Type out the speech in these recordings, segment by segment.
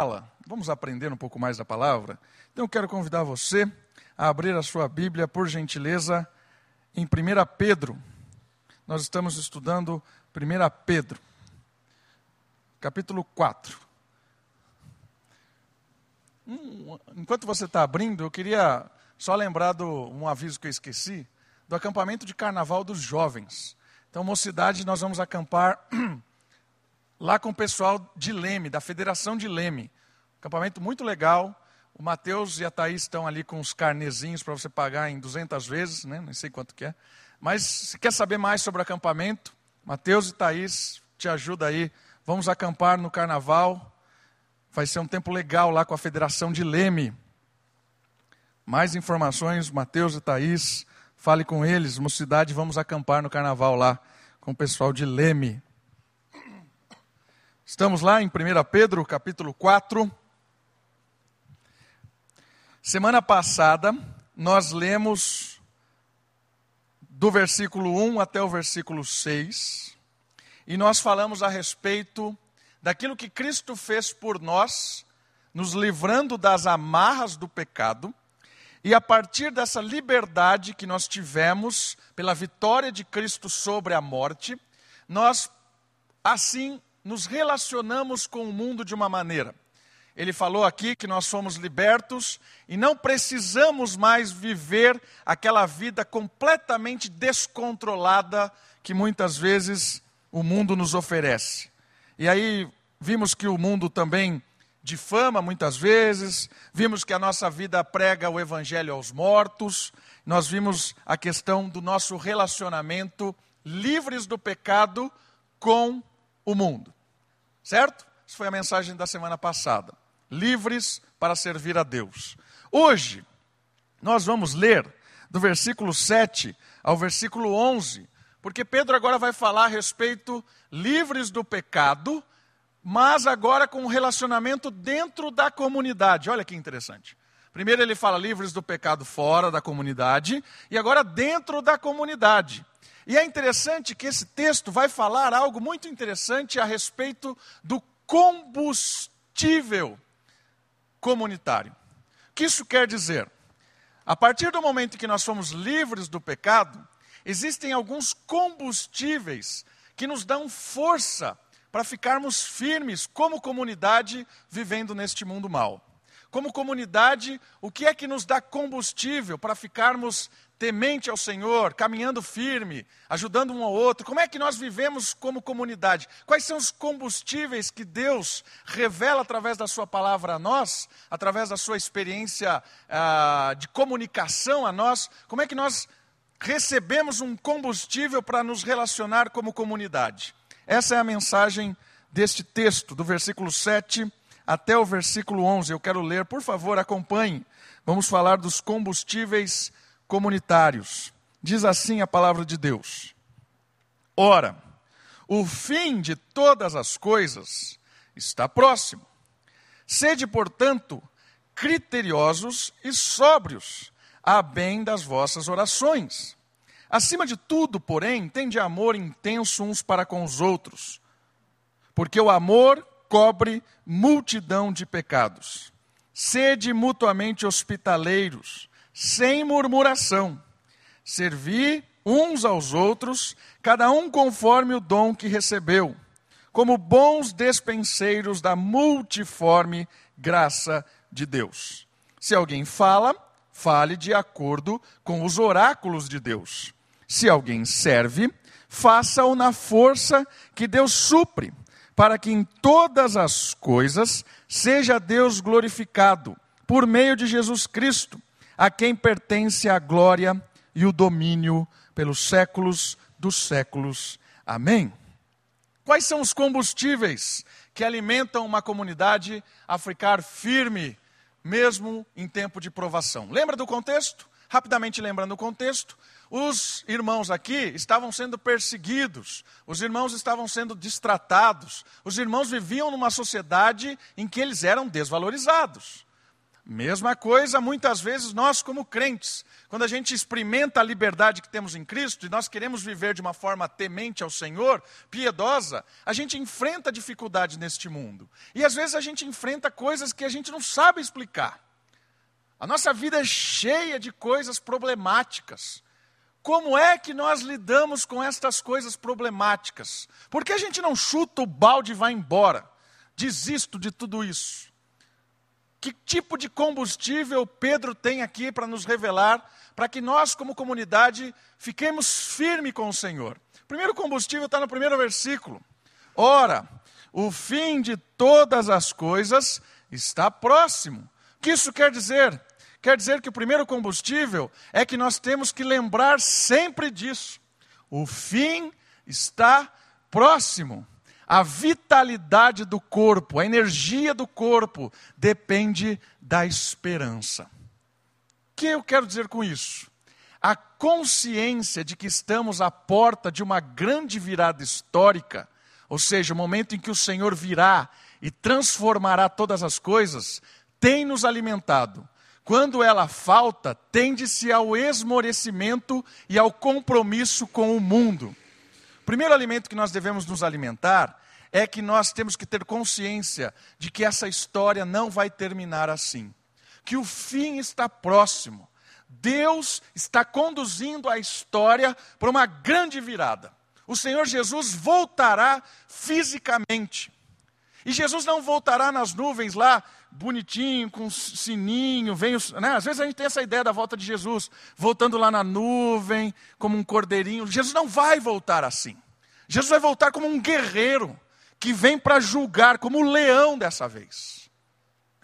fala. Vamos aprender um pouco mais da palavra? Então eu quero convidar você a abrir a sua Bíblia, por gentileza, em 1 Pedro. Nós estamos estudando 1 Pedro, capítulo 4. enquanto você está abrindo, eu queria só lembrar de um aviso que eu esqueci, do acampamento de carnaval dos jovens. Então, mocidade, nós vamos acampar lá com o pessoal de Leme, da Federação de Leme. Acampamento muito legal. O Matheus e a Thaís estão ali com os carnezinhos para você pagar em 200 vezes, né? não sei quanto que é. Mas se quer saber mais sobre acampamento, Matheus e Thaís te ajuda aí. Vamos acampar no carnaval. Vai ser um tempo legal lá com a Federação de Leme. Mais informações, Matheus e Thaís, fale com eles. Mocidade, vamos acampar no carnaval lá com o pessoal de Leme. Estamos lá em 1 Pedro, capítulo 4. Semana passada, nós lemos do versículo 1 até o versículo 6, e nós falamos a respeito daquilo que Cristo fez por nós, nos livrando das amarras do pecado, e a partir dessa liberdade que nós tivemos pela vitória de Cristo sobre a morte, nós assim nos relacionamos com o mundo de uma maneira. Ele falou aqui que nós somos libertos e não precisamos mais viver aquela vida completamente descontrolada que muitas vezes o mundo nos oferece. E aí vimos que o mundo também difama muitas vezes, vimos que a nossa vida prega o evangelho aos mortos, nós vimos a questão do nosso relacionamento livres do pecado com o mundo. Certo? Isso foi a mensagem da semana passada. Livres para servir a Deus. Hoje, nós vamos ler do versículo 7 ao versículo 11, porque Pedro agora vai falar a respeito livres do pecado, mas agora com um relacionamento dentro da comunidade. Olha que interessante. Primeiro ele fala livres do pecado fora da comunidade, e agora dentro da comunidade. E é interessante que esse texto vai falar algo muito interessante a respeito do combustível comunitário. O que isso quer dizer? A partir do momento que nós somos livres do pecado, existem alguns combustíveis que nos dão força para ficarmos firmes como comunidade vivendo neste mundo mal. Como comunidade, o que é que nos dá combustível para ficarmos temente ao Senhor, caminhando firme, ajudando um ao outro? Como é que nós vivemos como comunidade? Quais são os combustíveis que Deus revela através da Sua palavra a nós, através da Sua experiência ah, de comunicação a nós? Como é que nós recebemos um combustível para nos relacionar como comunidade? Essa é a mensagem deste texto, do versículo 7 até o versículo 11. Eu quero ler, por favor, acompanhe. Vamos falar dos combustíveis comunitários. Diz assim a palavra de Deus: Ora, o fim de todas as coisas está próximo. Sede, portanto, criteriosos e sóbrios, a bem das vossas orações. Acima de tudo, porém, tende amor intenso uns para com os outros, porque o amor cobre multidão de pecados. Sede mutuamente hospitaleiros, sem murmuração. Servi uns aos outros, cada um conforme o dom que recebeu, como bons despenseiros da multiforme graça de Deus. Se alguém fala, fale de acordo com os oráculos de Deus. Se alguém serve, faça-o na força que Deus supre para que em todas as coisas seja Deus glorificado, por meio de Jesus Cristo, a quem pertence a glória e o domínio pelos séculos dos séculos. Amém. Quais são os combustíveis que alimentam uma comunidade a ficar firme, mesmo em tempo de provação? Lembra do contexto? Rapidamente lembrando o contexto, os irmãos aqui estavam sendo perseguidos, os irmãos estavam sendo distratados, os irmãos viviam numa sociedade em que eles eram desvalorizados. Mesma coisa, muitas vezes, nós, como crentes, quando a gente experimenta a liberdade que temos em Cristo e nós queremos viver de uma forma temente ao Senhor, piedosa, a gente enfrenta dificuldade neste mundo. E às vezes a gente enfrenta coisas que a gente não sabe explicar. A nossa vida é cheia de coisas problemáticas. Como é que nós lidamos com estas coisas problemáticas? Por que a gente não chuta o balde e vai embora? Desisto de tudo isso. Que tipo de combustível Pedro tem aqui para nos revelar, para que nós, como comunidade, fiquemos firmes com o Senhor? O primeiro combustível está no primeiro versículo. Ora, o fim de todas as coisas está próximo. O que isso quer dizer? Quer dizer que o primeiro combustível é que nós temos que lembrar sempre disso. O fim está próximo. A vitalidade do corpo, a energia do corpo, depende da esperança. O que eu quero dizer com isso? A consciência de que estamos à porta de uma grande virada histórica, ou seja, o momento em que o Senhor virá e transformará todas as coisas, tem nos alimentado. Quando ela falta, tende-se ao esmorecimento e ao compromisso com o mundo primeiro alimento que nós devemos nos alimentar é que nós temos que ter consciência de que essa história não vai terminar assim. Que o fim está próximo. Deus está conduzindo a história para uma grande virada. O Senhor Jesus voltará fisicamente. E Jesus não voltará nas nuvens lá, bonitinho, com sininho, vem os, né? Às vezes a gente tem essa ideia da volta de Jesus, voltando lá na nuvem, como um cordeirinho. Jesus não vai voltar assim. Jesus vai voltar como um guerreiro, que vem para julgar, como o leão dessa vez.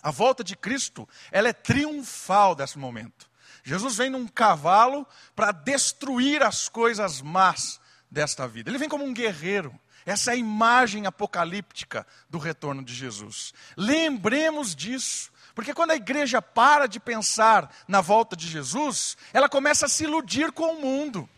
A volta de Cristo, ela é triunfal desse momento. Jesus vem num cavalo para destruir as coisas más desta vida. Ele vem como um guerreiro. Essa é a imagem apocalíptica do retorno de Jesus. Lembremos disso. Porque quando a igreja para de pensar na volta de Jesus, ela começa a se iludir com o mundo.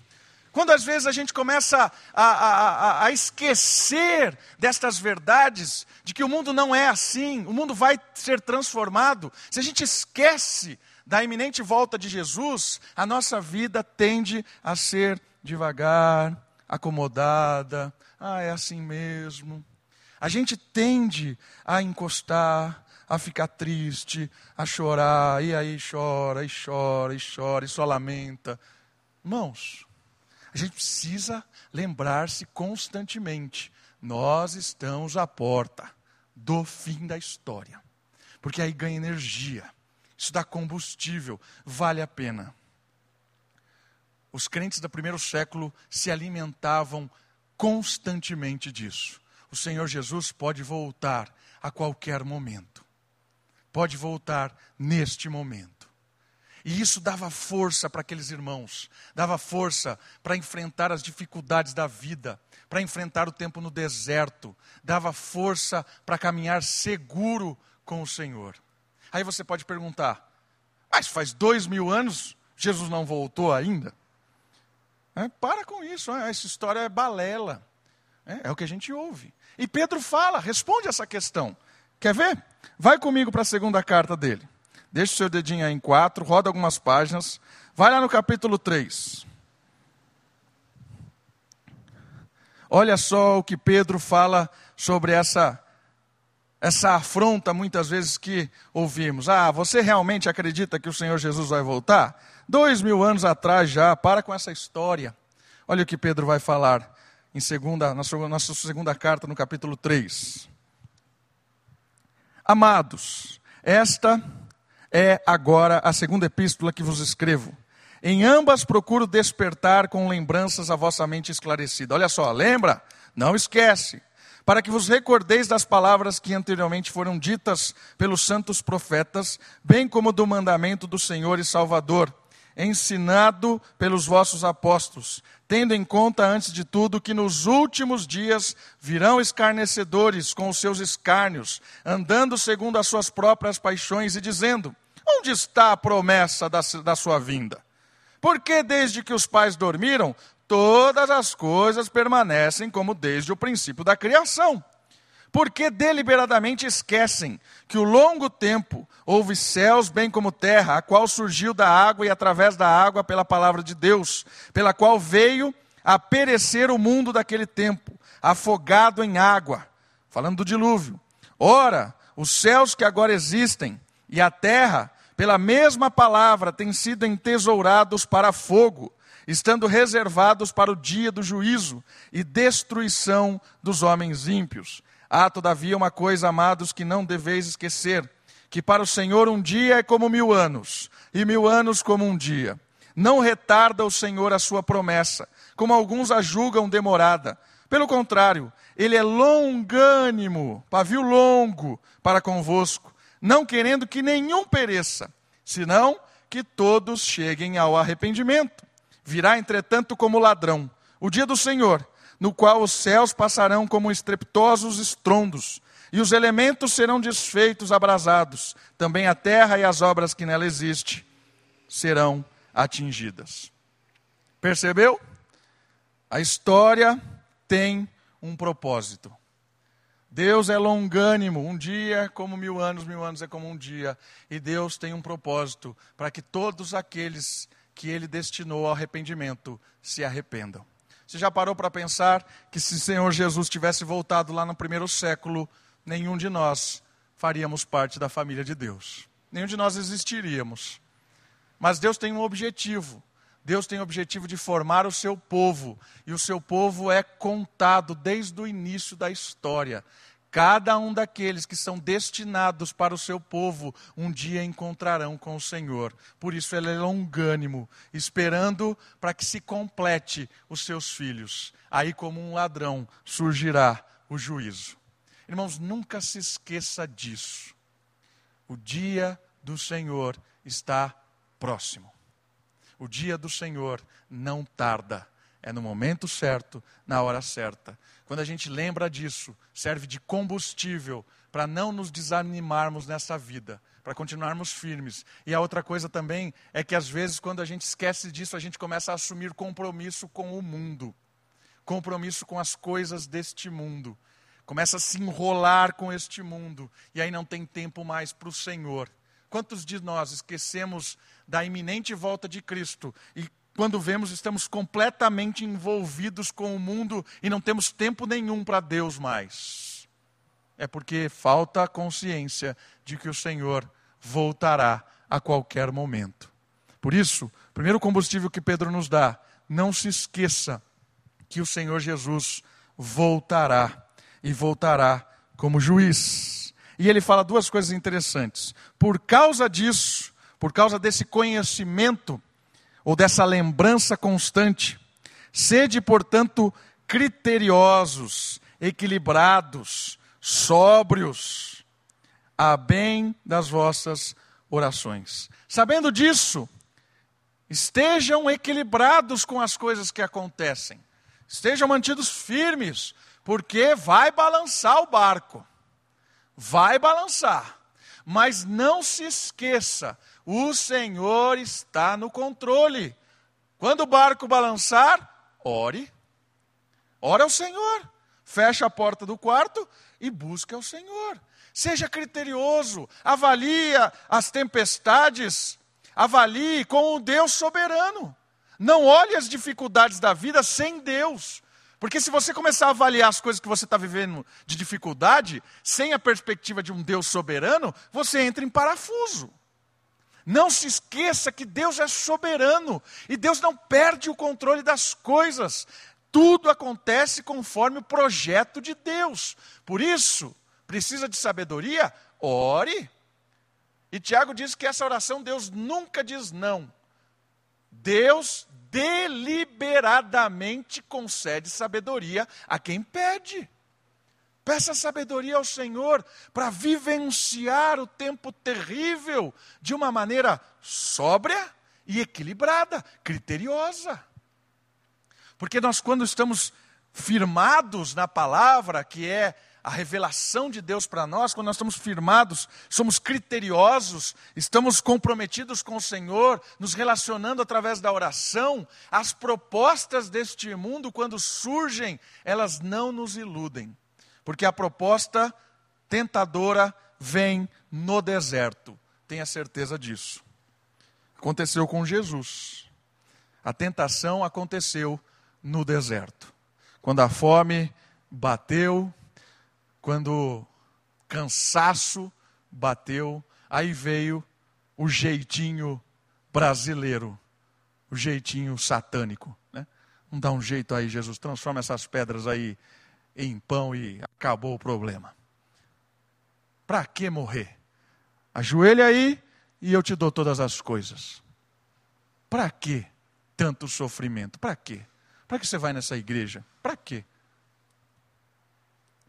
Quando às vezes a gente começa a, a, a, a, esquecer destas verdades, de que o mundo não é assim, o mundo vai ser transformado, se a gente esquece da iminente volta de Jesus, a nossa vida tende a ser devagar, acomodada, ah, é assim mesmo. A gente tende a encostar, a ficar triste, a chorar, e aí chora, e chora, e chora, e só lamenta. Irmãos, a gente precisa lembrar-se constantemente: nós estamos à porta do fim da história. Porque aí ganha energia, isso dá combustível, vale a pena. Os crentes do primeiro século se alimentavam constantemente disso. O Senhor Jesus pode voltar a qualquer momento. Pode voltar neste momento. E isso dava força para aqueles irmãos, dava força para enfrentar as dificuldades da vida, para enfrentar o tempo no deserto, dava força para caminhar seguro com o Senhor. Aí você pode perguntar: mas faz dois mil anos Jesus não voltou ainda? É, para com isso, é, essa história é balela. É, é o que a gente ouve. E Pedro fala, responde essa questão. Quer ver? Vai comigo para a segunda carta dele. Deixa o seu dedinho aí em quatro, roda algumas páginas. Vai lá no capítulo 3. Olha só o que Pedro fala sobre essa essa afronta muitas vezes que ouvimos. Ah, você realmente acredita que o Senhor Jesus vai voltar? Dois mil anos atrás já, para com essa história. Olha o que Pedro vai falar em segunda, na sua, na sua segunda carta, no capítulo 3. Amados, esta é agora a segunda epístola que vos escrevo. Em ambas procuro despertar com lembranças a vossa mente esclarecida. Olha só, lembra? Não esquece. Para que vos recordeis das palavras que anteriormente foram ditas pelos santos profetas, bem como do mandamento do Senhor e Salvador ensinado pelos vossos apóstolos, tendo em conta, antes de tudo, que nos últimos dias virão escarnecedores com os seus escárnios, andando segundo as suas próprias paixões e dizendo: Onde está a promessa da, da sua vinda? Porque desde que os pais dormiram, todas as coisas permanecem como desde o princípio da criação. Porque deliberadamente esquecem que o longo tempo houve céus bem como terra, a qual surgiu da água e através da água pela palavra de Deus, pela qual veio a perecer o mundo daquele tempo, afogado em água. Falando do dilúvio. Ora, os céus que agora existem e a terra, pela mesma palavra, têm sido entesourados para fogo, estando reservados para o dia do juízo e destruição dos homens ímpios. Há, todavia, uma coisa, amados, que não deveis esquecer: que para o Senhor um dia é como mil anos, e mil anos como um dia. Não retarda o Senhor a sua promessa, como alguns a julgam demorada. Pelo contrário, ele é longânimo, pavio longo para convosco, não querendo que nenhum pereça, senão que todos cheguem ao arrependimento. Virá, entretanto, como ladrão o dia do Senhor no qual os céus passarão como estrepitosos estrondos, e os elementos serão desfeitos, abrasados, também a terra e as obras que nela existem serão atingidas. Percebeu? A história tem um propósito. Deus é longânimo, um dia é como mil anos, mil anos é como um dia. E Deus tem um propósito para que todos aqueles que Ele destinou ao arrependimento se arrependam. Você já parou para pensar que se o Senhor Jesus tivesse voltado lá no primeiro século, nenhum de nós faríamos parte da família de Deus. Nenhum de nós existiríamos. Mas Deus tem um objetivo. Deus tem o objetivo de formar o seu povo, e o seu povo é contado desde o início da história. Cada um daqueles que são destinados para o seu povo, um dia encontrarão com o Senhor. Por isso ele é longânimo, esperando para que se complete os seus filhos. Aí, como um ladrão, surgirá o juízo. Irmãos, nunca se esqueça disso. O dia do Senhor está próximo. O dia do Senhor não tarda. É no momento certo, na hora certa. Quando a gente lembra disso, serve de combustível para não nos desanimarmos nessa vida, para continuarmos firmes. E a outra coisa também é que às vezes, quando a gente esquece disso, a gente começa a assumir compromisso com o mundo, compromisso com as coisas deste mundo. Começa a se enrolar com este mundo, e aí não tem tempo mais para o Senhor. Quantos de nós esquecemos da iminente volta de Cristo e quando vemos, estamos completamente envolvidos com o mundo e não temos tempo nenhum para Deus mais. É porque falta a consciência de que o Senhor voltará a qualquer momento. Por isso, o primeiro combustível que Pedro nos dá, não se esqueça que o Senhor Jesus voltará e voltará como juiz. E ele fala duas coisas interessantes. Por causa disso, por causa desse conhecimento, ou dessa lembrança constante. Sede, portanto, criteriosos, equilibrados, sóbrios, a bem das vossas orações. Sabendo disso, estejam equilibrados com as coisas que acontecem, estejam mantidos firmes, porque vai balançar o barco, vai balançar, mas não se esqueça o Senhor está no controle. Quando o barco balançar, ore. Ore ao Senhor. Feche a porta do quarto e busque ao Senhor. Seja criterioso, avalie as tempestades, avalie com o Deus soberano. Não olhe as dificuldades da vida sem Deus. Porque se você começar a avaliar as coisas que você está vivendo de dificuldade, sem a perspectiva de um Deus soberano, você entra em parafuso. Não se esqueça que Deus é soberano e Deus não perde o controle das coisas. Tudo acontece conforme o projeto de Deus. Por isso, precisa de sabedoria? Ore. E Tiago diz que essa oração Deus nunca diz não. Deus deliberadamente concede sabedoria a quem pede. Peça sabedoria ao Senhor para vivenciar o tempo terrível de uma maneira sóbria e equilibrada, criteriosa. Porque nós, quando estamos firmados na palavra, que é a revelação de Deus para nós, quando nós estamos firmados, somos criteriosos, estamos comprometidos com o Senhor, nos relacionando através da oração, as propostas deste mundo, quando surgem, elas não nos iludem Porque a proposta tentadora vem no deserto. Tenha certeza disso. Aconteceu com Jesus. A tentação aconteceu no deserto. Quando a fome bateu, quando cansaço bateu, aí veio o jeitinho brasileiro, o jeitinho satânico. Né? Não dá um jeito aí, Jesus, transforma essas pedras aí em pão e acabou o problema. Para que morrer? Ajoelha aí e eu te dou todas as coisas. Para que tanto sofrimento? Para quê? Para que você vai nessa igreja? Para quê?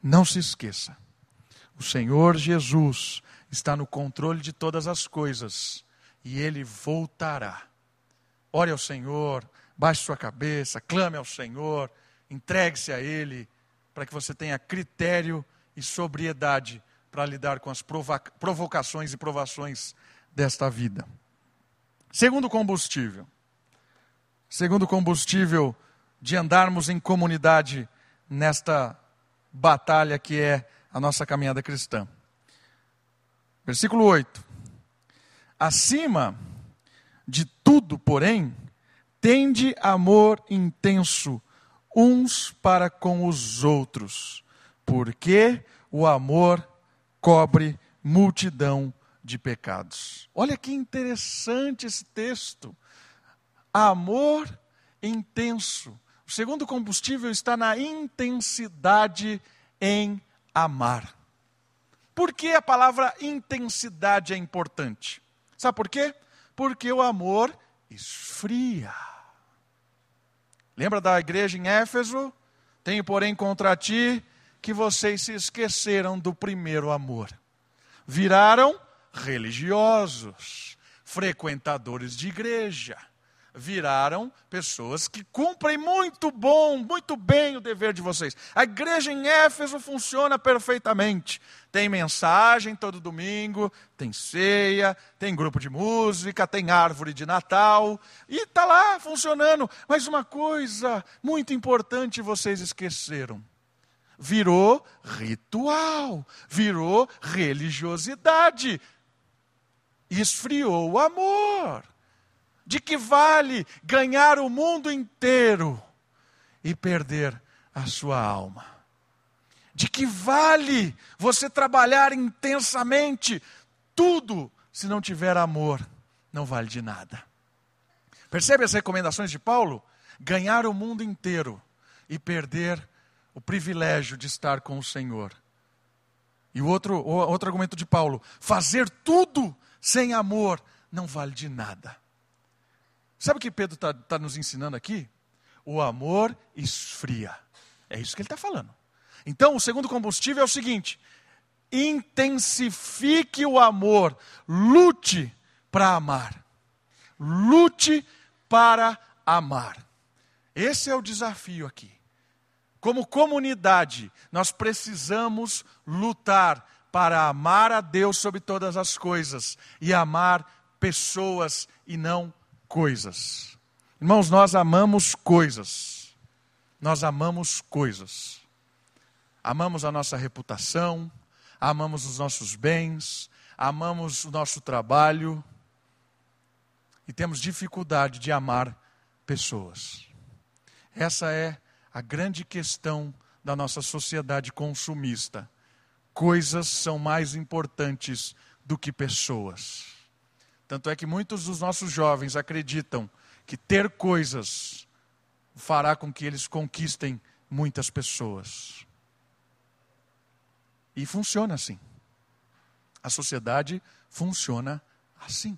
Não se esqueça. O Senhor Jesus está no controle de todas as coisas e ele voltará. Ore ao Senhor, baixe sua cabeça, clame ao Senhor, entregue-se a ele, para que você tenha critério e sobriedade para lidar com as provocações e provações desta vida. Segundo combustível. Segundo combustível de andarmos em comunidade nesta batalha que é a nossa caminhada cristã. Versículo 8. Acima de tudo, porém, tende amor intenso uns para com os outros, porque o amor cobre multidão de pecados. Olha que interessante esse texto. Amor intenso. O segundo combustível está na intensidade em amar. Por que a palavra intensidade é importante? Sabe por quê? Porque o amor esfria. Lembra da igreja em Éfeso? Tenho, porém, contra ti que vocês se esqueceram do primeiro amor. Viraram religiosos, frequentadores de igreja viraram pessoas que cumprem muito bom, muito bem o dever de vocês. A igreja em Éfeso funciona perfeitamente. Tem mensagem todo domingo, tem ceia, tem grupo de música, tem árvore de Natal, e está lá funcionando. Mas uma coisa muito importante vocês esqueceram. Virou ritual, virou religiosidade, esfriou o amor. De que vale ganhar o mundo inteiro e perder a sua alma? De que vale você trabalhar intensamente tudo se não tiver amor? Não vale de nada. Percebe as recomendações de Paulo? Ganhar o mundo inteiro e perder o privilégio de estar com o Senhor. E o outro, outro argumento de Paulo: fazer tudo sem amor não vale de nada. Sabe o que Pedro está tá nos ensinando aqui? O amor esfria. É isso que ele está falando. Então, o segundo combustível é o seguinte: intensifique o amor, lute para amar. Lute para amar. Esse é o desafio aqui. Como comunidade, nós precisamos lutar para amar a Deus sobre todas as coisas e amar pessoas e não coisas. Irmãos, nós amamos coisas. Nós amamos coisas. Amamos a nossa reputação, amamos os nossos bens, amamos o nosso trabalho e temos dificuldade de amar pessoas. Essa é a grande questão da nossa sociedade consumista. Coisas são mais importantes do que pessoas. Tanto é que muitos dos nossos jovens acreditam que ter coisas fará com que eles conquistem muitas pessoas. E funciona assim. A sociedade funciona assim.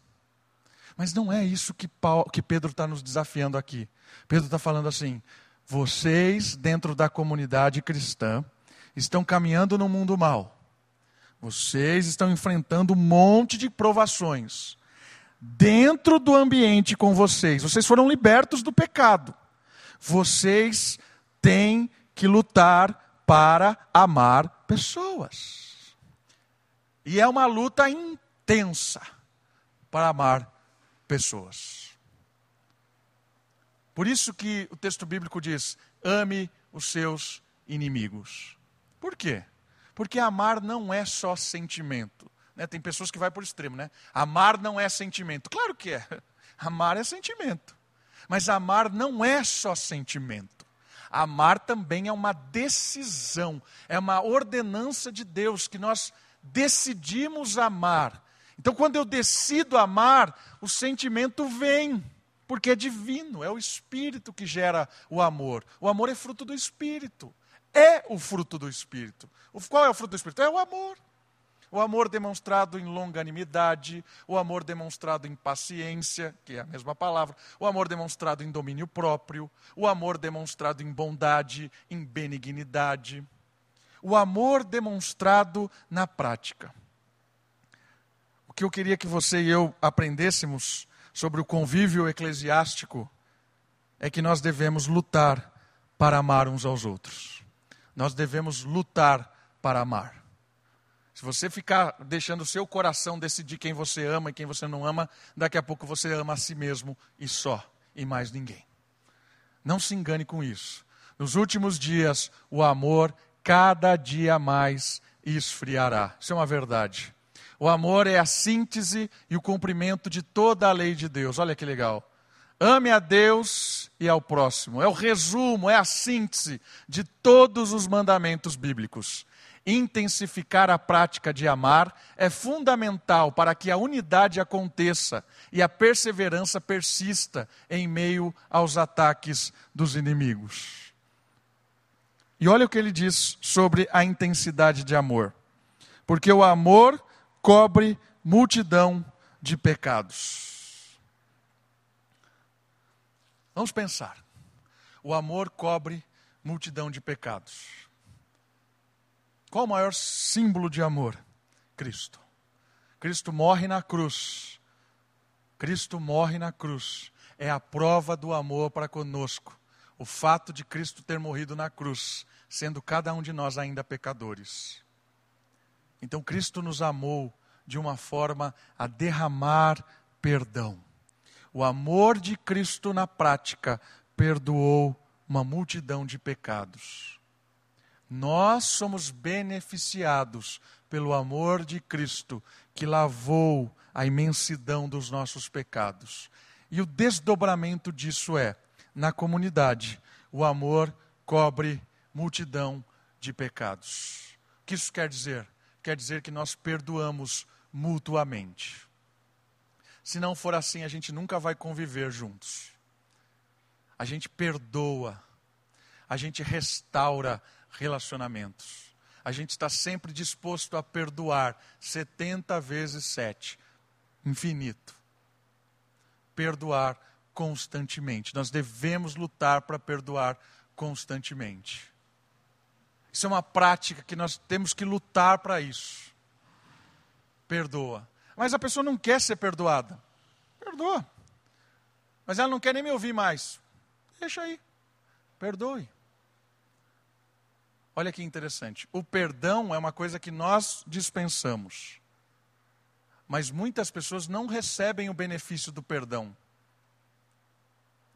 Mas não é isso que, Paulo, que Pedro está nos desafiando aqui. Pedro está falando assim: vocês, dentro da comunidade cristã, estão caminhando no mundo mal. Vocês estão enfrentando um monte de provações dentro do ambiente com vocês. Vocês foram libertos do pecado. Vocês têm que lutar para amar pessoas. E é uma luta intensa para amar pessoas. Por isso que o texto bíblico diz: ame os seus inimigos. Por quê? Porque amar não é só sentimento. Né? Tem pessoas que vai por extremo, né? Amar não é sentimento. Claro que é. Amar é sentimento. Mas amar não é só sentimento. Amar também é uma decisão, é uma ordenança de Deus que nós decidimos amar. Então, quando eu decido amar, o sentimento vem, porque é divino, é o Espírito que gera o amor. O amor é fruto do Espírito, é o fruto do Espírito. Qual é o fruto do Espírito? É o amor. O amor demonstrado em longanimidade, o amor demonstrado em paciência, que é a mesma palavra, o amor demonstrado em domínio próprio, o amor demonstrado em bondade, em benignidade, o amor demonstrado na prática. O que eu queria que você e eu aprendêssemos sobre o convívio eclesiástico é que nós devemos lutar para amar uns aos outros. Nós devemos lutar para amar. Se você ficar deixando o seu coração decidir quem você ama e quem você não ama, daqui a pouco você ama a si mesmo e só, e mais ninguém. Não se engane com isso. Nos últimos dias, o amor cada dia mais esfriará. Isso é uma verdade. O amor é a síntese e o cumprimento de toda a lei de Deus. Olha que legal. Ame a Deus e ao próximo. É o resumo, é a síntese de todos os mandamentos bíblicos intensificar a prática de amar é fundamental para que a unidade aconteça e a perseverança persista em meio aos ataques dos inimigos. E olha o que ele diz sobre a intensidade de amor. Porque o amor cobre multidão de pecados. Vamos pensar. O amor cobre multidão de pecados. Qual o maior símbolo de amor? Cristo. Cristo morre na cruz. Cristo morre na cruz. É a prova do amor para conosco. O fato de Cristo ter morrido na cruz, sendo cada um de nós ainda pecadores. Então Cristo nos amou de uma forma a derramar perdão. O amor de Cristo na prática perdoou uma multidão de pecados. Nós somos beneficiados pelo amor de Cristo, que lavou a imensidão dos nossos pecados. E o desdobramento disso é, na comunidade, o amor cobre multidão de pecados. O que isso quer dizer? Quer dizer que nós perdoamos mutuamente. Se não for assim, a gente nunca vai conviver juntos. A gente perdoa, a gente restaura relacionamentos. A gente está sempre disposto a perdoar 70 vezes 7, infinito. Perdoar constantemente. Nós devemos lutar para perdoar constantemente. Isso é uma prática que nós temos que lutar para isso. Perdoa. Mas a pessoa não quer ser perdoada. Perdoa. Mas ela não quer nem me ouvir mais. Deixa aí. Perdoe. Olha que interessante. O perdão é uma coisa que nós dispensamos. Mas muitas pessoas não recebem o benefício do perdão.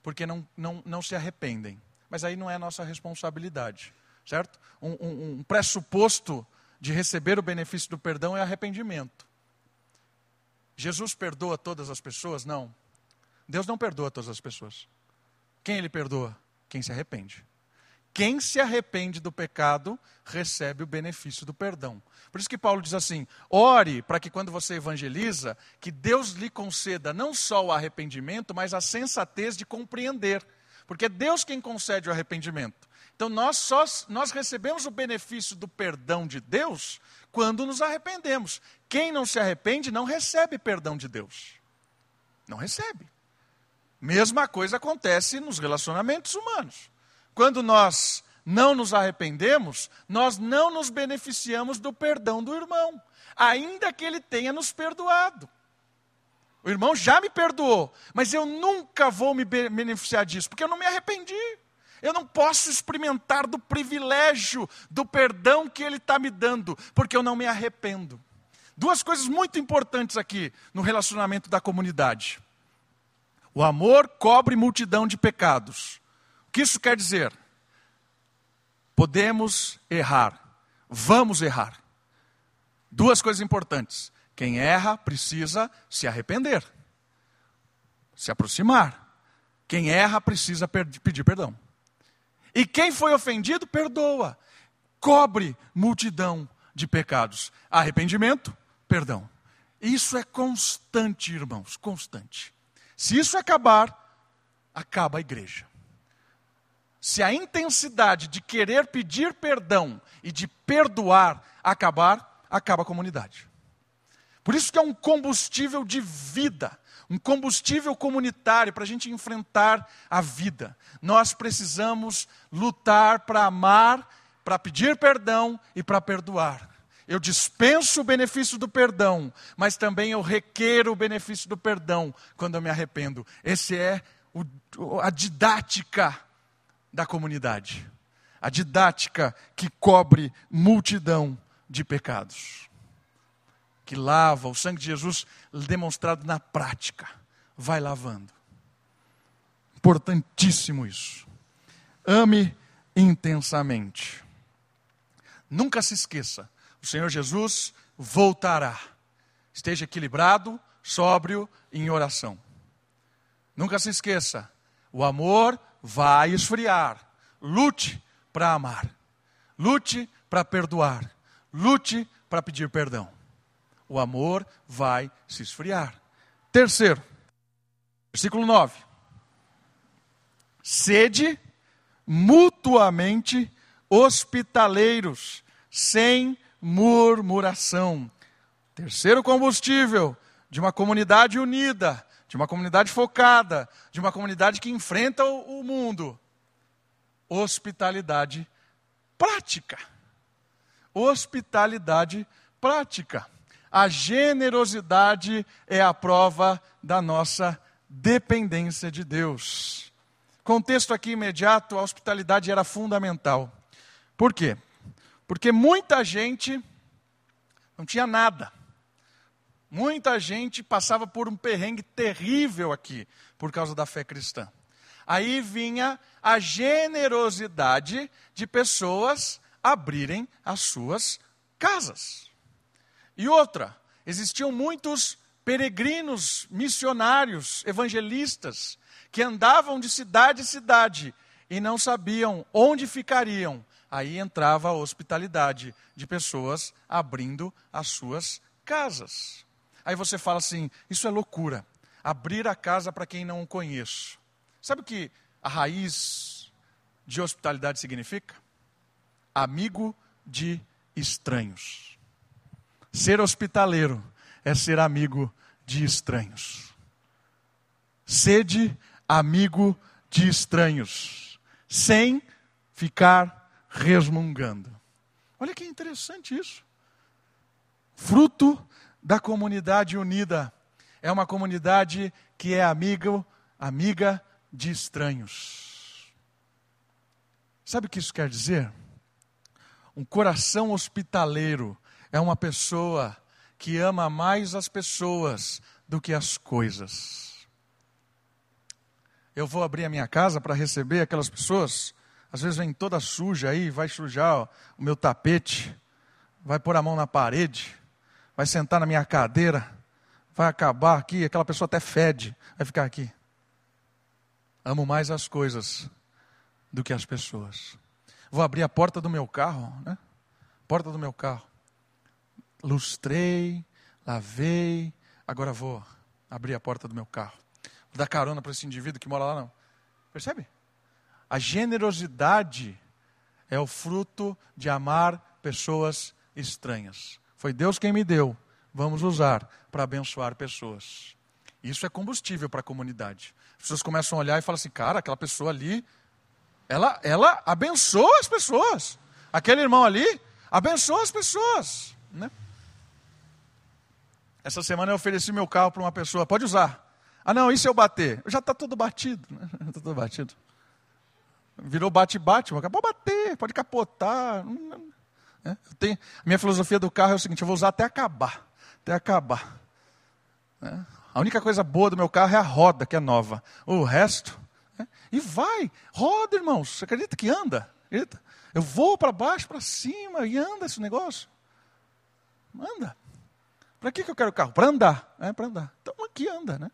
Porque não, não, não se arrependem. Mas aí não é nossa responsabilidade. Certo? Um, um, um pressuposto de receber o benefício do perdão é arrependimento. Jesus perdoa todas as pessoas? Não. Deus não perdoa todas as pessoas. Quem ele perdoa? Quem se arrepende. Quem se arrepende do pecado recebe o benefício do perdão. Por isso que Paulo diz assim: ore para que quando você evangeliza, que Deus lhe conceda não só o arrependimento, mas a sensatez de compreender. Porque é Deus quem concede o arrependimento. Então nós só nós recebemos o benefício do perdão de Deus quando nos arrependemos. Quem não se arrepende não recebe perdão de Deus. Não recebe. Mesma coisa acontece nos relacionamentos humanos. Quando nós não nos arrependemos, nós não nos beneficiamos do perdão do irmão, ainda que ele tenha nos perdoado. O irmão já me perdoou, mas eu nunca vou me beneficiar disso, porque eu não me arrependi. Eu não posso experimentar do privilégio do perdão que ele está me dando, porque eu não me arrependo. Duas coisas muito importantes aqui no relacionamento da comunidade: o amor cobre multidão de pecados, que isso quer dizer? Podemos errar, vamos errar. Duas coisas importantes. Quem erra precisa se arrepender, se aproximar. Quem erra precisa pedir perdão. E quem foi ofendido, perdoa. Cobre multidão de pecados. Arrependimento, perdão. Isso é constante, irmãos, constante. Se isso acabar, acaba a igreja. Se a intensidade de querer pedir perdão e de perdoar acabar, acaba a comunidade. Por isso que é um combustível de vida, um combustível comunitário para a gente enfrentar a vida. Nós precisamos lutar para amar, para pedir perdão e para perdoar. Eu dispenso o benefício do perdão, mas também eu requero o benefício do perdão quando eu me arrependo. Essa é o, a didática da comunidade. A didática que cobre multidão de pecados. Que lava o sangue de Jesus demonstrado na prática. Vai lavando. Importantíssimo isso. Ame intensamente. Nunca se esqueça o Senhor Jesus voltará. Esteja equilibrado, sóbrio em oração. Nunca se esqueça, o amor vai esfriar. Lute para amar. Lute para perdoar. Lute para pedir perdão. O amor vai se esfriar. Terceiro, versículo 9. Sede mutuamente hospitaleiros, sem murmuração. Terceiro combustível de uma comunidade unida, de uma comunidade focada, de uma comunidade que enfrenta o mundo. Hospitalidade prática. Hospitalidade prática. A generosidade é a prova da nossa dependência de Deus. Contexto aqui imediato, a hospitalidade era fundamental. Por quê? Porque muita gente não tinha nada. Muita gente passava por um perrengue terrível aqui por causa da fé cristã. Aí vinha a generosidade de pessoas abrirem as suas casas. E outra, existiam muitos peregrinos, missionários, evangelistas, que andavam de cidade em cidade e não sabiam onde ficariam aí entrava a hospitalidade de pessoas abrindo as suas casas. Aí você fala assim: isso é loucura. Abrir a casa para quem não conheço. Sabe o que a raiz de hospitalidade significa? Amigo de estranhos. Ser hospitaleiro é ser amigo de estranhos. Sede amigo de estranhos, sem ficar resmungando. Olha que interessante isso. Fruto da comunidade unida. É uma comunidade que é amigo, amiga de estranhos. Sabe o que isso quer dizer? Um coração hospitaleiro é uma pessoa que ama mais as pessoas do que as coisas. Eu vou abrir a minha casa para receber aquelas pessoas às vezes vem toda suja aí, vai sujar o meu tapete, vai pôr a mão na parede, vai sentar na minha cadeira, vai acabar aqui, aquela pessoa até fede, vai ficar aqui. Amo mais as coisas do que as pessoas. Vou abrir a porta do meu carro, né? Porta do meu carro. Lustrei, lavei, agora vou abrir a porta do meu carro. Vou dar carona para esse indivíduo que mora lá, não. Percebe? A generosidade é o fruto de amar pessoas estranhas. Foi Deus quem me deu, vamos usar para abençoar pessoas. Isso é combustível para a comunidade. As pessoas começam a olhar e falam assim: cara, aquela pessoa ali, ela, ela abençoa as pessoas. Aquele irmão ali abençoa as pessoas. Né? Essa semana eu ofereci meu carro para uma pessoa, pode usar. Ah, não, e se eu bater? Já está tudo batido. Né? Está tudo batido. Virou bate-bate, pode bater, pode capotar. É, tenho, a minha filosofia do carro é o seguinte: eu vou usar até acabar. Até acabar. É, a única coisa boa do meu carro é a roda, que é nova. O resto. É, e vai, roda, irmãos. Você acredita que anda? Acredita? Eu vou para baixo, para cima e anda esse negócio. Anda. Para que, que eu quero carro? Para andar. É, para andar. Então aqui anda, né?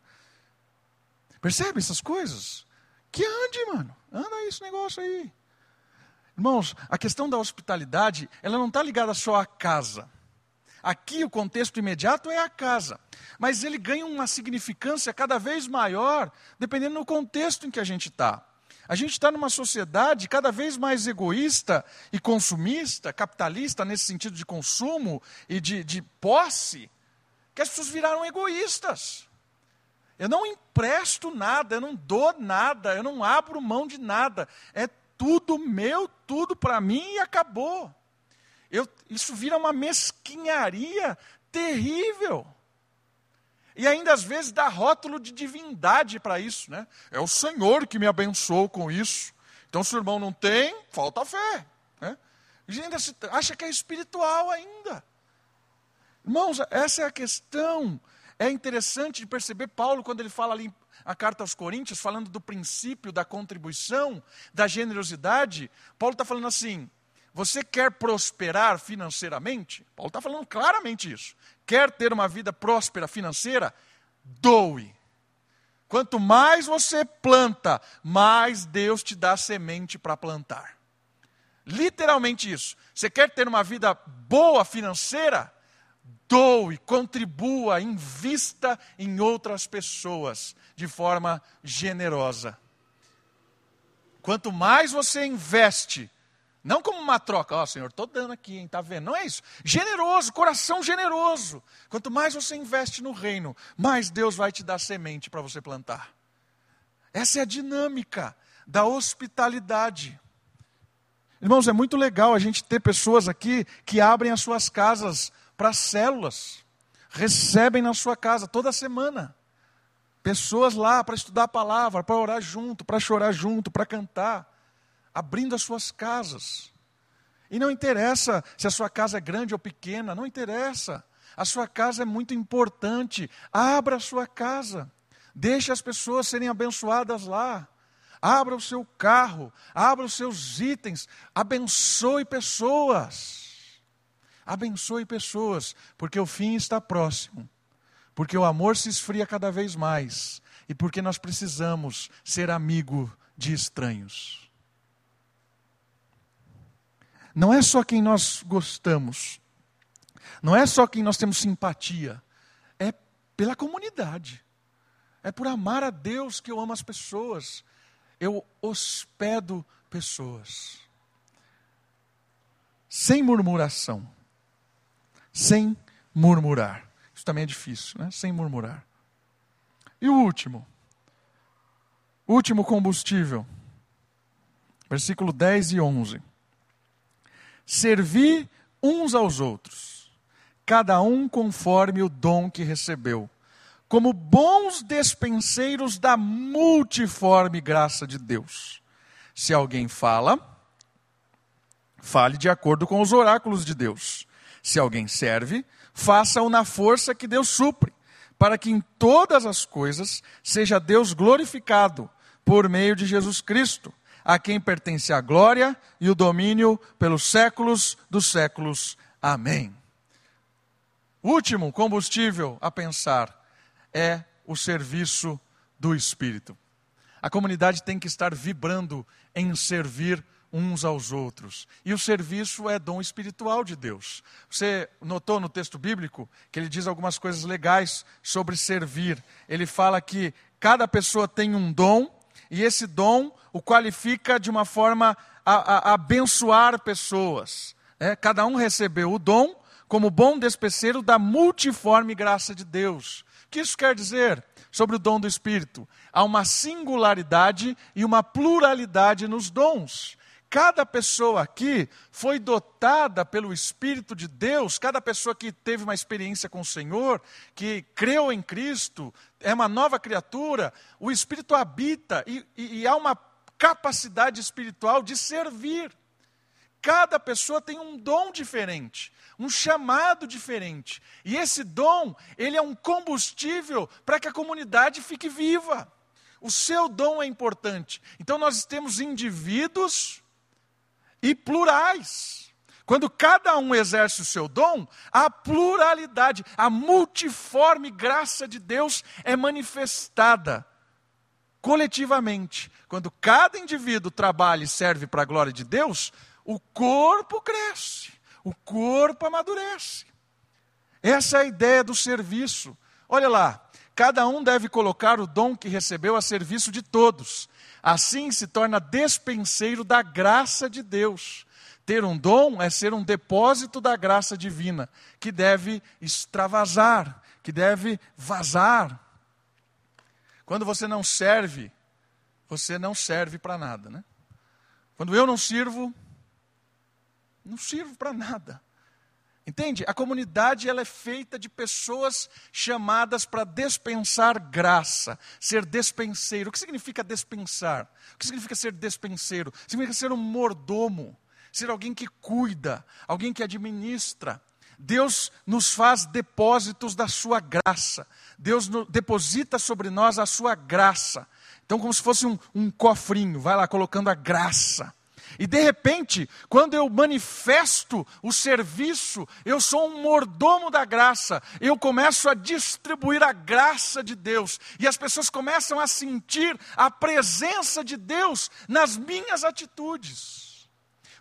Percebe essas coisas? Que ande, mano. Anda esse negócio aí. Irmãos, a questão da hospitalidade, ela não está ligada só à casa. Aqui o contexto imediato é a casa. Mas ele ganha uma significância cada vez maior, dependendo do contexto em que a gente está. A gente está numa sociedade cada vez mais egoísta e consumista, capitalista, nesse sentido de consumo e de, de posse, que as pessoas viraram egoístas. Eu não empresto nada, eu não dou nada, eu não abro mão de nada. É tudo meu, tudo para mim e acabou. Eu, isso vira uma mesquinharia terrível. E ainda às vezes dá rótulo de divindade para isso, né? É o Senhor que me abençoou com isso. Então, se o irmão não tem, falta fé. Né? E ainda se, acha que é espiritual ainda. Irmãos, essa é a questão. É interessante de perceber Paulo quando ele fala ali a carta aos Coríntios, falando do princípio da contribuição, da generosidade. Paulo está falando assim: você quer prosperar financeiramente? Paulo está falando claramente isso. Quer ter uma vida próspera financeira? Doe. Quanto mais você planta, mais Deus te dá semente para plantar. Literalmente isso. Você quer ter uma vida boa financeira? Doe, contribua, invista em outras pessoas de forma generosa. Quanto mais você investe, não como uma troca, ó oh, Senhor, estou dando aqui, hein, tá vendo? Não é isso. Generoso, coração generoso. Quanto mais você investe no reino, mais Deus vai te dar semente para você plantar. Essa é a dinâmica da hospitalidade. Irmãos, é muito legal a gente ter pessoas aqui que abrem as suas casas para células, recebem na sua casa toda semana. Pessoas lá para estudar a palavra, para orar junto, para chorar junto, para cantar abrindo as suas casas. E não interessa se a sua casa é grande ou pequena, não interessa. A sua casa é muito importante. Abra a sua casa. Deixe as pessoas serem abençoadas lá. Abra o seu carro, abra os seus itens, abençoe pessoas. Abençoe pessoas, porque o fim está próximo. Porque o amor se esfria cada vez mais e porque nós precisamos ser amigo de estranhos. Não é só quem nós gostamos, não é só quem nós temos simpatia, é pela comunidade. É por amar a Deus que eu amo as pessoas. Eu hospedo pessoas. Sem murmuração. Sem murmurar. Isso também é difícil, né? Sem murmurar. E o último. Último combustível. Versículo 10 e 11 servir uns aos outros, cada um conforme o dom que recebeu, como bons despenseiros da multiforme graça de Deus. Se alguém fala, fale de acordo com os oráculos de Deus. Se alguém serve, faça-o na força que Deus supre, para que em todas as coisas seja Deus glorificado por meio de Jesus Cristo a quem pertence a glória e o domínio pelos séculos dos séculos. Amém. Último combustível a pensar é o serviço do Espírito. A comunidade tem que estar vibrando em servir uns aos outros. E o serviço é dom espiritual de Deus. Você notou no texto bíblico que ele diz algumas coisas legais sobre servir. Ele fala que cada pessoa tem um dom e esse dom o qualifica de uma forma a, a, a abençoar pessoas. É, cada um recebeu o dom como bom despeceiro da multiforme graça de Deus. O que isso quer dizer sobre o dom do Espírito? Há uma singularidade e uma pluralidade nos dons. Cada pessoa aqui foi dotada pelo Espírito de Deus, cada pessoa que teve uma experiência com o Senhor, que creu em Cristo, é uma nova criatura, o Espírito habita e, e, e há uma capacidade espiritual de servir. Cada pessoa tem um dom diferente, um chamado diferente. E esse dom, ele é um combustível para que a comunidade fique viva. O seu dom é importante. Então nós temos indivíduos e plurais. Quando cada um exerce o seu dom, a pluralidade, a multiforme graça de Deus é manifestada coletivamente. Quando cada indivíduo trabalha e serve para a glória de Deus, o corpo cresce, o corpo amadurece. Essa é a ideia do serviço. Olha lá, cada um deve colocar o dom que recebeu a serviço de todos. Assim se torna despenseiro da graça de Deus. Ter um dom é ser um depósito da graça divina, que deve extravasar, que deve vazar. Quando você não serve, você não serve para nada, né? Quando eu não sirvo, não sirvo para nada. Entende? A comunidade ela é feita de pessoas chamadas para dispensar graça, ser despenseiro. O que significa dispensar? O que significa ser despenseiro? Significa ser um mordomo, ser alguém que cuida, alguém que administra. Deus nos faz depósitos da sua graça. Deus deposita sobre nós a sua graça. Então, como se fosse um, um cofrinho, vai lá colocando a graça. E de repente, quando eu manifesto o serviço, eu sou um mordomo da graça, eu começo a distribuir a graça de Deus, e as pessoas começam a sentir a presença de Deus nas minhas atitudes.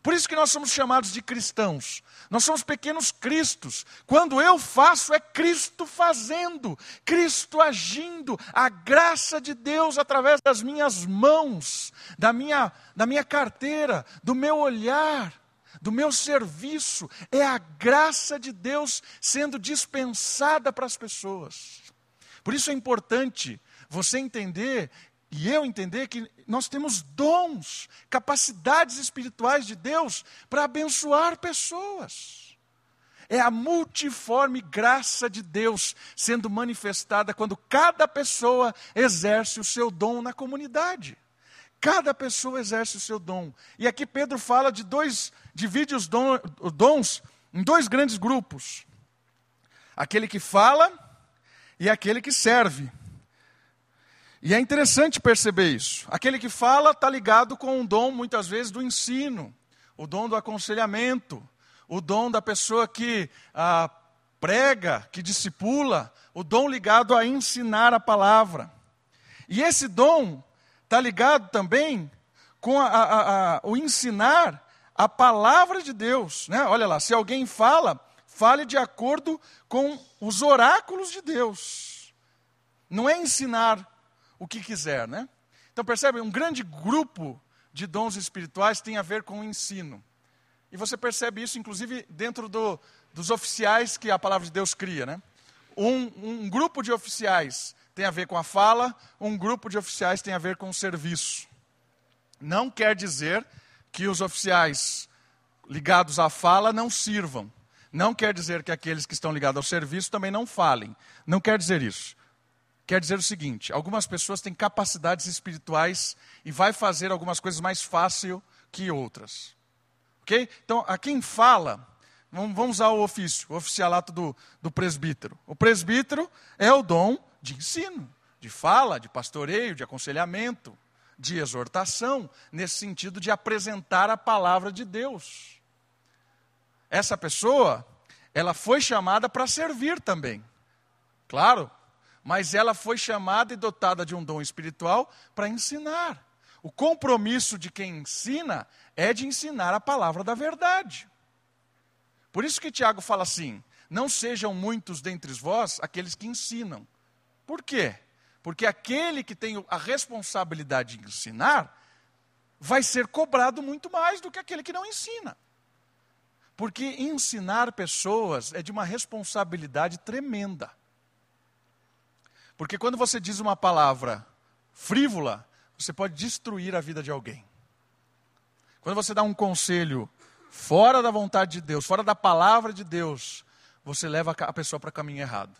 Por isso que nós somos chamados de cristãos. Nós somos pequenos cristos. Quando eu faço, é Cristo fazendo, Cristo agindo, a graça de Deus através das minhas mãos, da minha, da minha carteira, do meu olhar, do meu serviço. É a graça de Deus sendo dispensada para as pessoas. Por isso é importante você entender e eu entender que nós temos dons, capacidades espirituais de Deus para abençoar pessoas. É a multiforme graça de Deus sendo manifestada quando cada pessoa exerce o seu dom na comunidade. Cada pessoa exerce o seu dom. E aqui Pedro fala de dois, divide os dons em dois grandes grupos: aquele que fala e aquele que serve. E é interessante perceber isso. Aquele que fala está ligado com o dom, muitas vezes, do ensino, o dom do aconselhamento, o dom da pessoa que ah, prega, que discipula, o dom ligado a ensinar a palavra. E esse dom está ligado também com a, a, a, o ensinar a palavra de Deus. Né? Olha lá, se alguém fala, fale de acordo com os oráculos de Deus. Não é ensinar o que quiser, né? Então percebe, um grande grupo de dons espirituais tem a ver com o ensino. E você percebe isso, inclusive, dentro do, dos oficiais que a palavra de Deus cria, né? Um, um grupo de oficiais tem a ver com a fala, um grupo de oficiais tem a ver com o serviço. Não quer dizer que os oficiais ligados à fala não sirvam. Não quer dizer que aqueles que estão ligados ao serviço também não falem. Não quer dizer isso quer dizer o seguinte: algumas pessoas têm capacidades espirituais e vai fazer algumas coisas mais fácil que outras. Ok? Então, a quem fala, vamos usar o ofício, o oficialato do, do presbítero. O presbítero é o dom de ensino, de fala, de pastoreio, de aconselhamento, de exortação, nesse sentido de apresentar a palavra de Deus. Essa pessoa, ela foi chamada para servir também. Claro, mas ela foi chamada e dotada de um dom espiritual para ensinar. O compromisso de quem ensina é de ensinar a palavra da verdade. Por isso que Tiago fala assim: não sejam muitos dentre vós aqueles que ensinam. Por quê? Porque aquele que tem a responsabilidade de ensinar vai ser cobrado muito mais do que aquele que não ensina. Porque ensinar pessoas é de uma responsabilidade tremenda. Porque quando você diz uma palavra frívola, você pode destruir a vida de alguém. Quando você dá um conselho fora da vontade de Deus, fora da palavra de Deus, você leva a pessoa para caminho errado.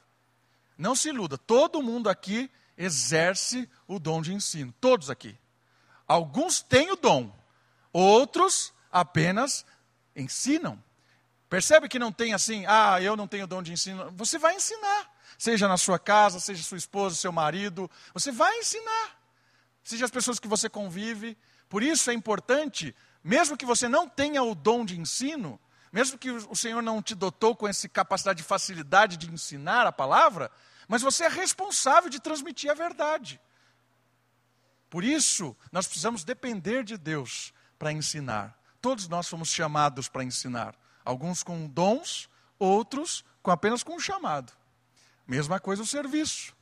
Não se iluda, todo mundo aqui exerce o dom de ensino, todos aqui. Alguns têm o dom, outros apenas ensinam. Percebe que não tem assim, ah, eu não tenho dom de ensino. Você vai ensinar seja na sua casa, seja sua esposa, seu marido, você vai ensinar. Seja as pessoas que você convive. Por isso é importante mesmo que você não tenha o dom de ensino, mesmo que o Senhor não te dotou com essa capacidade de facilidade de ensinar a palavra, mas você é responsável de transmitir a verdade. Por isso, nós precisamos depender de Deus para ensinar. Todos nós somos chamados para ensinar. Alguns com dons, outros com apenas com um chamado. Mesma coisa o serviço.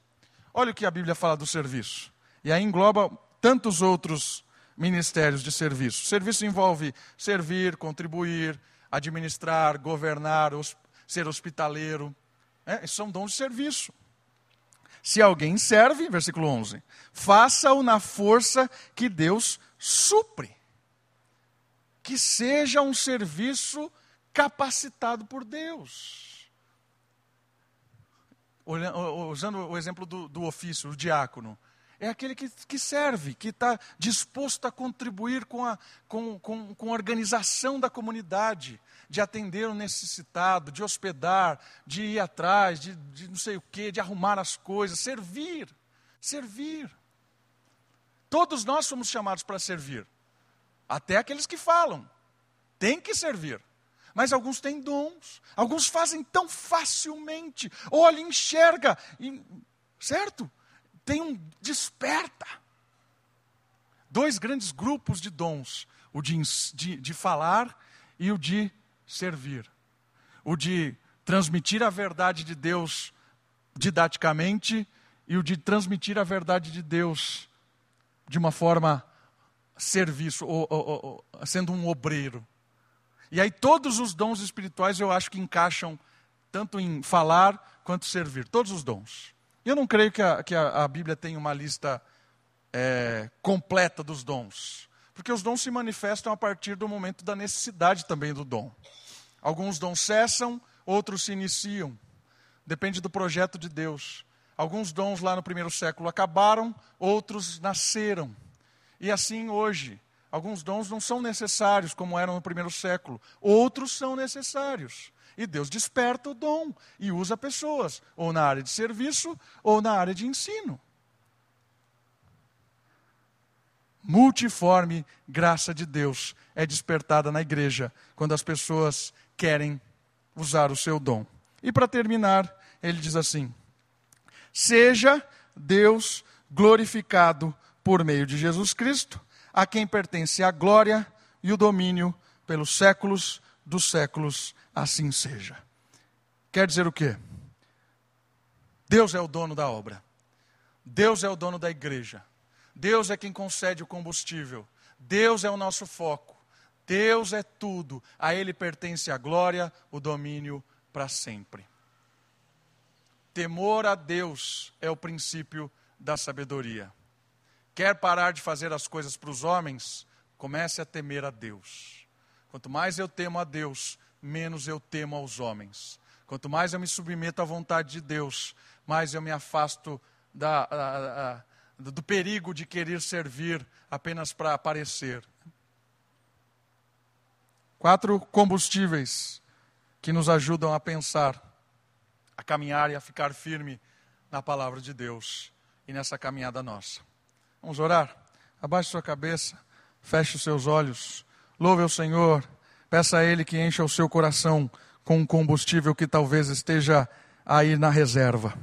Olha o que a Bíblia fala do serviço. E aí engloba tantos outros ministérios de serviço. Serviço envolve servir, contribuir, administrar, governar, ser hospitaleiro. É, são dons de serviço. Se alguém serve, versículo 11, faça-o na força que Deus supre. Que seja um serviço capacitado por Deus. Usando o exemplo do, do ofício, o diácono é aquele que, que serve, que está disposto a contribuir com a, com, com, com a organização da comunidade, de atender o necessitado, de hospedar, de ir atrás, de, de não sei o quê, de arrumar as coisas, servir, servir. Todos nós somos chamados para servir, até aqueles que falam, tem que servir. Mas alguns têm dons, alguns fazem tão facilmente, olha, enxerga, certo? tem um desperta. Dois grandes grupos de dons: o de, de, de falar e o de servir. O de transmitir a verdade de Deus didaticamente e o de transmitir a verdade de Deus de uma forma serviço, ou, ou, ou, sendo um obreiro. E aí todos os dons espirituais eu acho que encaixam tanto em falar quanto servir, todos os dons. Eu não creio que a, que a, a Bíblia tenha uma lista é, completa dos dons, porque os dons se manifestam a partir do momento da necessidade também do dom. Alguns dons cessam, outros se iniciam. Depende do projeto de Deus. Alguns dons lá no primeiro século acabaram, outros nasceram. E assim hoje, alguns dons não são necessários como eram no primeiro século, outros são necessários. E Deus desperta o dom e usa pessoas, ou na área de serviço, ou na área de ensino. Multiforme graça de Deus é despertada na igreja quando as pessoas querem usar o seu dom. E para terminar, ele diz assim: Seja Deus glorificado por meio de Jesus Cristo, a quem pertence a glória e o domínio pelos séculos dos séculos assim seja. Quer dizer o quê? Deus é o dono da obra. Deus é o dono da igreja. Deus é quem concede o combustível. Deus é o nosso foco. Deus é tudo. A Ele pertence a glória, o domínio para sempre. Temor a Deus é o princípio da sabedoria. Quer parar de fazer as coisas para os homens? Comece a temer a Deus. Quanto mais eu temo a Deus, menos eu temo aos homens. Quanto mais eu me submeto à vontade de Deus, mais eu me afasto da, a, a, do perigo de querer servir apenas para aparecer. Quatro combustíveis que nos ajudam a pensar, a caminhar e a ficar firme na palavra de Deus e nessa caminhada nossa. Vamos orar? Abaixe sua cabeça, feche os seus olhos, louve ao Senhor. Peça a Ele que encha o seu coração com um combustível que talvez esteja aí na reserva.